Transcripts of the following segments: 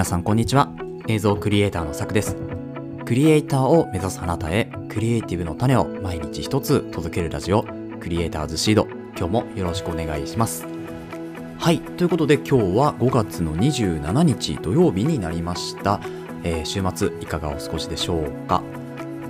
皆さんこんにちは。映像クリエイターのさくです。クリエイターを目指すあなたへクリエイティブの種を毎日一つ届けるラジオクリエイターズシード。今日もよろしくお願いします。はい。ということで今日は5月の27日土曜日になりました、えー週末いかがお過ごしでしょうか。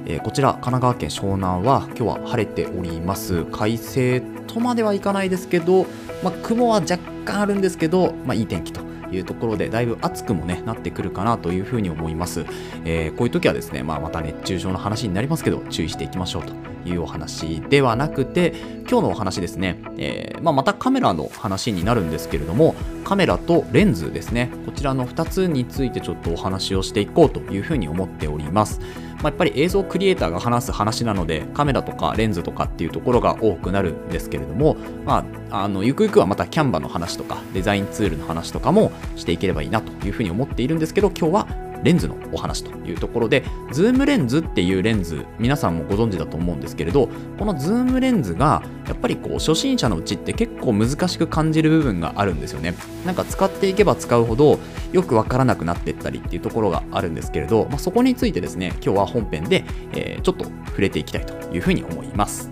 えーこちら神奈川県湘南は今日は晴れております。快晴とまではいかないですけど、まあ、雲は若干あるんですけど、まあ、いい天気というところでだいぶ暑くもねなってくるかなというふうに思います、えーこういう時はですね、まあ、また熱中症の話になりますけど注意していきましょうというお話ではなくて今日のお話ですね、えーまあ、またカメラの話になるんですけれどもカメラとレンズですねこちらの2つについてちょっとお話をしていこうというふうに思っております。まあ、やっぱり映像クリエイターが話す話なのでカメラとかレンズとかっていうところが多くなるんですけれども、まあ、あのゆくゆくはまた Canva の話とかデザインツールの話とかもしていければいいなというふうに思っているんですけど今日はレンズのお話というところでズームレンズっていうレンズ皆さんもご存知だと思うんですけれどこのズームレンズがやっぱりこう初心者のうちって結構難しく感じる部分があるんですよね。なんか使っていけば使うほどよくわからなくなっていったりっていうところがあるんですけれど、まあ、そこについてですね今日は本編で、えーちょっと触れていきたいというふうに思います。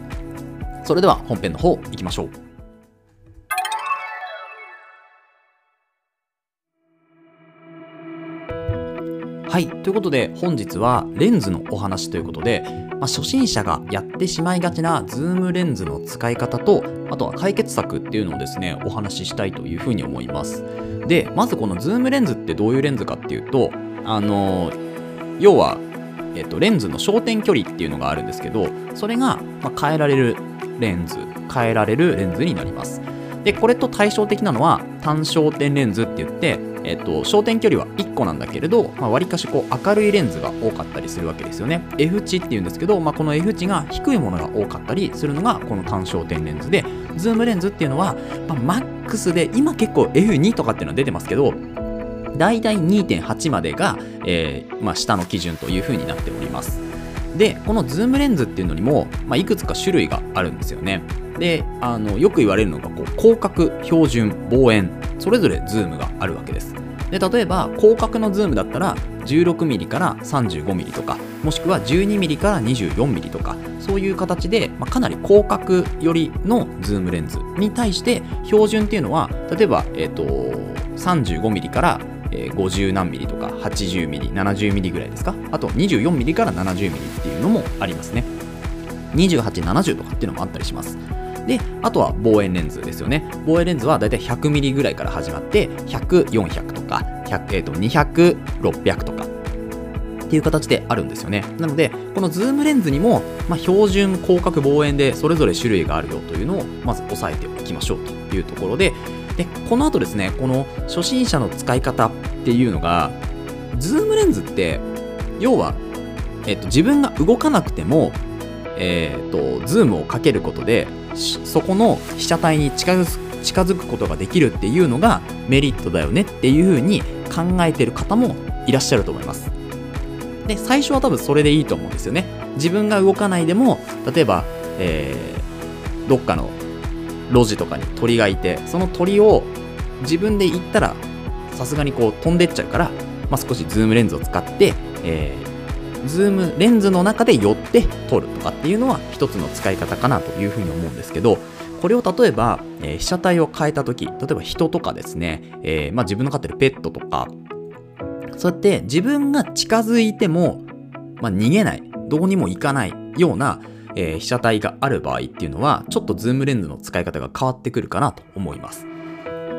それでは本編の方行きましょう。はい。ということで本日はレンズのお話ということで、まあ、初心者がやってしまいがちなズームレンズの使い方とあとは解決策っていうのをですねお話ししたいというふうに思います。でまずこのズームレンズってどういうレンズかっていうとあの要は、えっと、レンズの焦点距離っていうのがあるんですけどそれが、ま変えられるレンズ変えられるレンズになります。でこれと対照的なのは単焦点レンズって言って、えっと、焦点距離は1個なんだけれど、まあ、割かしこう明るいレンズが多かったりするわけですよね。F 値っていうんですけど、まあ、この F 値が低いものが多かったりするのがこの単焦点レンズでズームレンズっていうのは、まあ、マックスで今結構 F2 とかっていうのは出てますけどだいたい2.8までが、えーまあ、下の基準というふうになっております。でこのズームレンズっていうのにも、まあ、いくつか種類があるんですよね。であのよく言われるのがこう広角標準望遠それぞれズームがあるわけです。で例えば広角のズームだったら 16mm から 35mm とかもしくは 12mm から 24mm とかそういう形で、まあ、かなり広角寄りのズームレンズに対して標準っていうのは例えば、えー、と 35mm から50何ミリとか80ミリ70ミリぐらいですか？あと24ミリから70ミリっていうのもありますね。2870とかっていうのもあったりします。であとは望遠レンズですよね。望遠レンズはだいたい100ミリぐらいから始まって100400とか100、えー、と200600とか。っていう形であるんですよね。なのでこのズームレンズにも、まあ、標準広角望遠でそれぞれ種類があるよというのをまず押さえておきましょうというところででこの後ですねこの初心者の使い方っていうのがズームレンズって要は、えっと自分が動かなくても、えっとズームをかけることでそこの被写体に近づくことができるっていうのがメリットだよねっていうふうに考えてる方もいらっしゃると思います。で最初は多分それでいいと思うんですよね。自分が動かないでも例えば、えーどっかの路地とかに鳥がいてその鳥を自分で行ったらさすがにこう飛んでっちゃうから、まあ、少しズームレンズを使って、えーズームレンズの中で寄って撮るとかっていうのは一つの使い方かなというふうに思うんですけどこれを例えば、えー被写体を変えた時例えば人とかですね、えーまあ、自分の飼ってるペットとかそうやって自分が近づいても、まあ、逃げないどうにもいかないような、えー被写体がある場合っていうのはちょっとズームレンズの使い方が変わってくるかなと思います。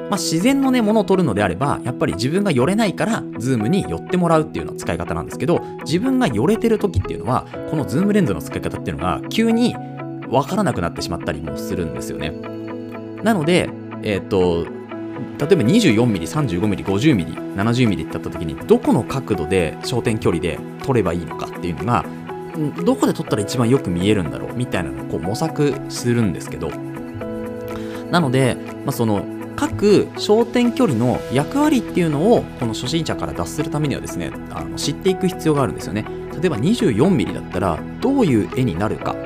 まあ、自然のね、ものを撮るのであれば、やっぱり自分が寄れないから、ズームに寄ってもらうっていうのは使い方なんですけど、自分が寄れてる時っていうのは、このズームレンズの使い方っていうのが、急にわからなくなってしまったりもするんですよね。なので、えっ、と、例えば 24mm、35mm、50mm、70mm ってあった時に、どこの角度で焦点距離で撮ればいいのかっていうのが、どこで撮ったら一番よく見えるんだろうみたいなのをこう模索するんですけど、なので、まあ、その各焦点距離の役割っていうのをこの初心者から脱するためにはですねあの知っていく必要があるんですよね。例えば 24mm だったらどういう絵になるか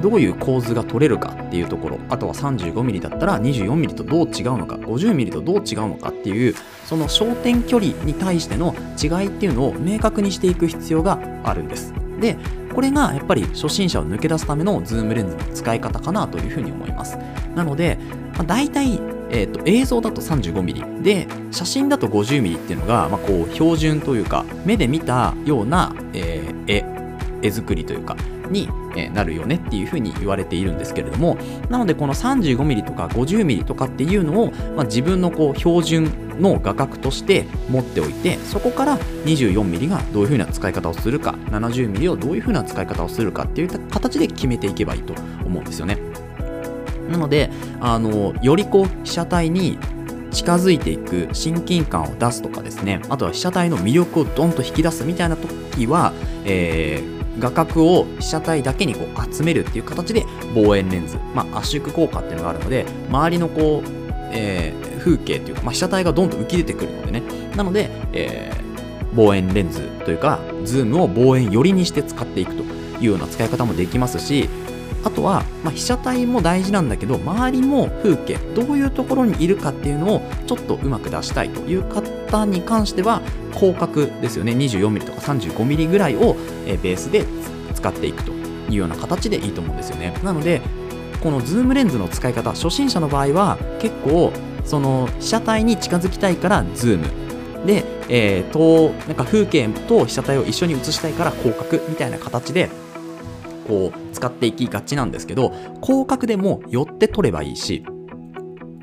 どういう構図が取れるかっていうところあとは 35mm だったら 24mm とどう違うのか 50mm とどう違うのかっていうその焦点距離に対しての違いっていうのを明確にしていく必要があるんです。でこれがやっぱり初心者を抜け出すためのズームレンズの使い方かなというふうに思います。なので、まあ、大体えーと、映像だと 35mm で写真だと 50mm っていうのが、まあ、こう標準というか目で見たような、えー、絵絵作りというかになるよねっていうふうに言われているんですけれどもなのでこの 35mm とか 50mm とかっていうのを、まあ、自分のこう標準の画角として持っておいてそこから 24mm がどういうふうな使い方をするか 70mm をどういうふうな使い方をするかっていった形で決めていけばいいと思うんですよね。なのであのよりこう被写体に近づいていく親近感を出すとかですねあとは被写体の魅力をドンと引き出すみたいな時は、えー画角を被写体だけにこう集めるっていう形で望遠レンズ、まあ、圧縮効果っていうのがあるので周りのこう、えー、風景っていうか、まあ、被写体がどんどん浮き出てくるのでね。なので、えー、望遠レンズというかズームを望遠寄りにして使っていくというような使い方もできますしあとは、まあ、被写体も大事なんだけど周りも風景どういうところにいるかっていうのをちょっとうまく出したいという方に関しては広角ですよね。24mm とか 35mm ぐらいをベースで使っていくというような形でいいと思うんですよね。なのでこのズームレンズの使い方初心者の場合は結構その被写体に近づきたいからズーム。で、えー、となんか風景と被写体を一緒に写したいから広角みたいな形でこう使っていきがちなんですけど広角でも寄って取ればいいし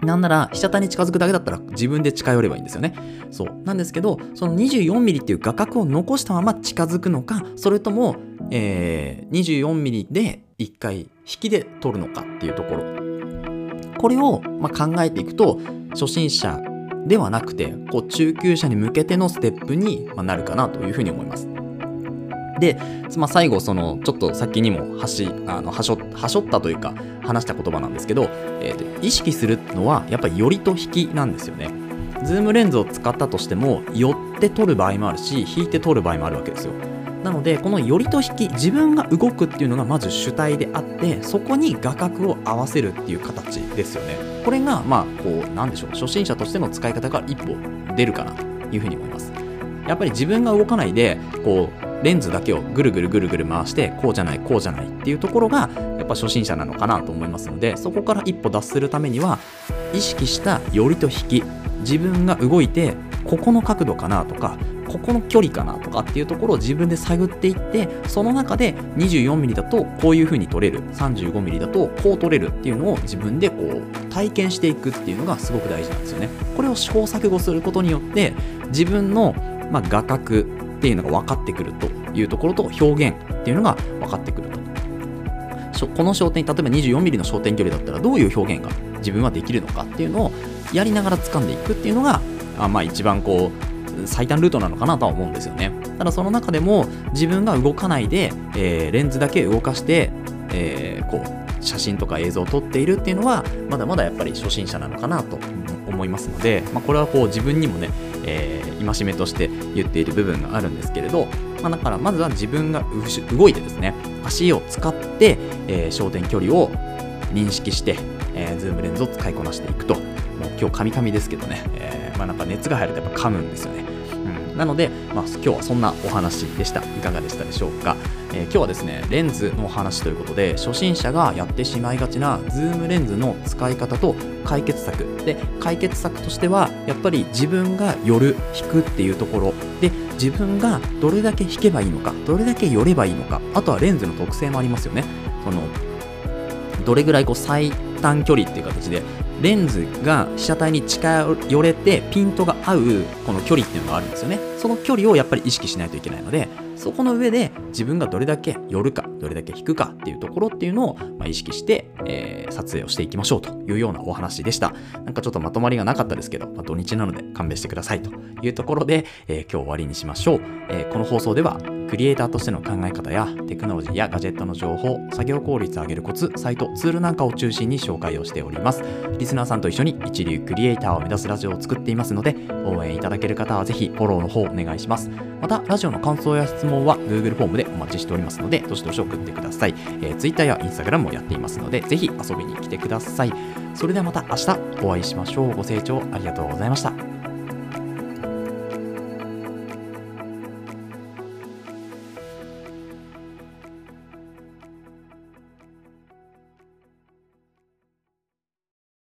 なんなら被写体に近づくだけだったら自分で近寄ればいいんですよね。そう。なんですけど、その 24mm っていう画角を残したまま近づくのか、それとも、えー、24mm で1回引きで撮るのかっていうところ。これを、まあ、考えていくと、初心者ではなくて、こう中級者に向けてのステップになるかなというふうに思います。で、まあ、最後そのちょっと先にもはしあのはしょはしょったというか話した言葉なんですけど、えー、意識するのはやっぱり寄りと引きなんですよね。ズームレンズを使ったとしても寄って撮る場合もあるし引いて撮る場合もあるわけですよ。なのでこの寄りと引き自分が動くっていうのがまず主体であってそこに画角を合わせるっていう形ですよね。これがまあこうなんでしょう初心者としての使い方が一歩出るかなというふうに思います。やっぱり自分が動かないでこうレンズだけをぐるぐるぐるぐる回してこうじゃないこうじゃないっていうところがやっぱ初心者なのかなと思いますのでそこから一歩脱するためには意識した寄りと引き自分が動いてここの角度かなとかここの距離かなとかっていうところを自分で探っていってその中で 24mm だとこういう風に撮れる 35mm だとこう撮れるっていうのを自分でこう体験していくっていうのがすごく大事なんですよね。これを試行錯誤することによって自分のまあ、画角っていうのが分かってくるというところと表現っていうのが分かってくると。この焦点、例えば 24mm の焦点距離だったらどういう表現が自分はできるのかっていうのをやりながら掴んでいくっていうのが、あまあ一番こう、最短ルートなのかなとは思うんですよね。ただその中でも自分が動かないで、えー、レンズだけ動かして、えー、こう写真とか映像を撮っているっていうのはまだまだやっぱり初心者なのかなと思いますので、まあ、これはこう自分にもね、えー、戒めとして言っている部分があるんですけれど、まあ、だからまずは自分が動いてですね足を使って、えー、焦点距離を認識して、えー、ズームレンズを使いこなしていくともう今日カミカミですけどね、えー、まあ、なんか熱が入るとやっぱ噛むんですよねうんなので、まあ、今日はそんなお話でした。いかがでしたでしょうか？えー、今日はですね、レンズの話ということで、初心者がやってしまいがちなズームレンズの使い方と解決策。で、解決策としては、やっぱり自分が寄る、引くっていうところ。で、自分がどれだけ引けばいいのか、どれだけ寄ればいいのか、あとはレンズの特性もありますよね。そのどれぐらいこう最短距離っていう形でレンズが被写体に近寄れてピントが合うこの距離っていうのがあるんですよねその距離をやっぱり意識しないといけないのでそこの上で自分がどれだけ寄るかどれだけ引くかっていうところっていうのを、ま、意識して、えー、撮影をしていきましょうというようなお話でした。なんかちょっとまとまりがなかったですけど、まあ、土日なので勘弁してくださいというところで、えー、今日終わりにしましょう、えー、この放送ではクリエイターとしての考え方やテクノロジーやガジェットの情報作業効率を上げるコツサイトツールなんかを中心に紹介をしておりますリスナーさんと一緒に一流クリエイターを目指すラジオを作っていますので応援いただける方はぜひフォローの方お願いしますまたラジオの感想や質問は Google フォームでお待ちしておりますので、どしどし送ってください。えー、Twitter や Instagram もやっていますので、ぜひ遊びに来てください。それではまた明日お会いしましょう。ご清聴ありがとうございました。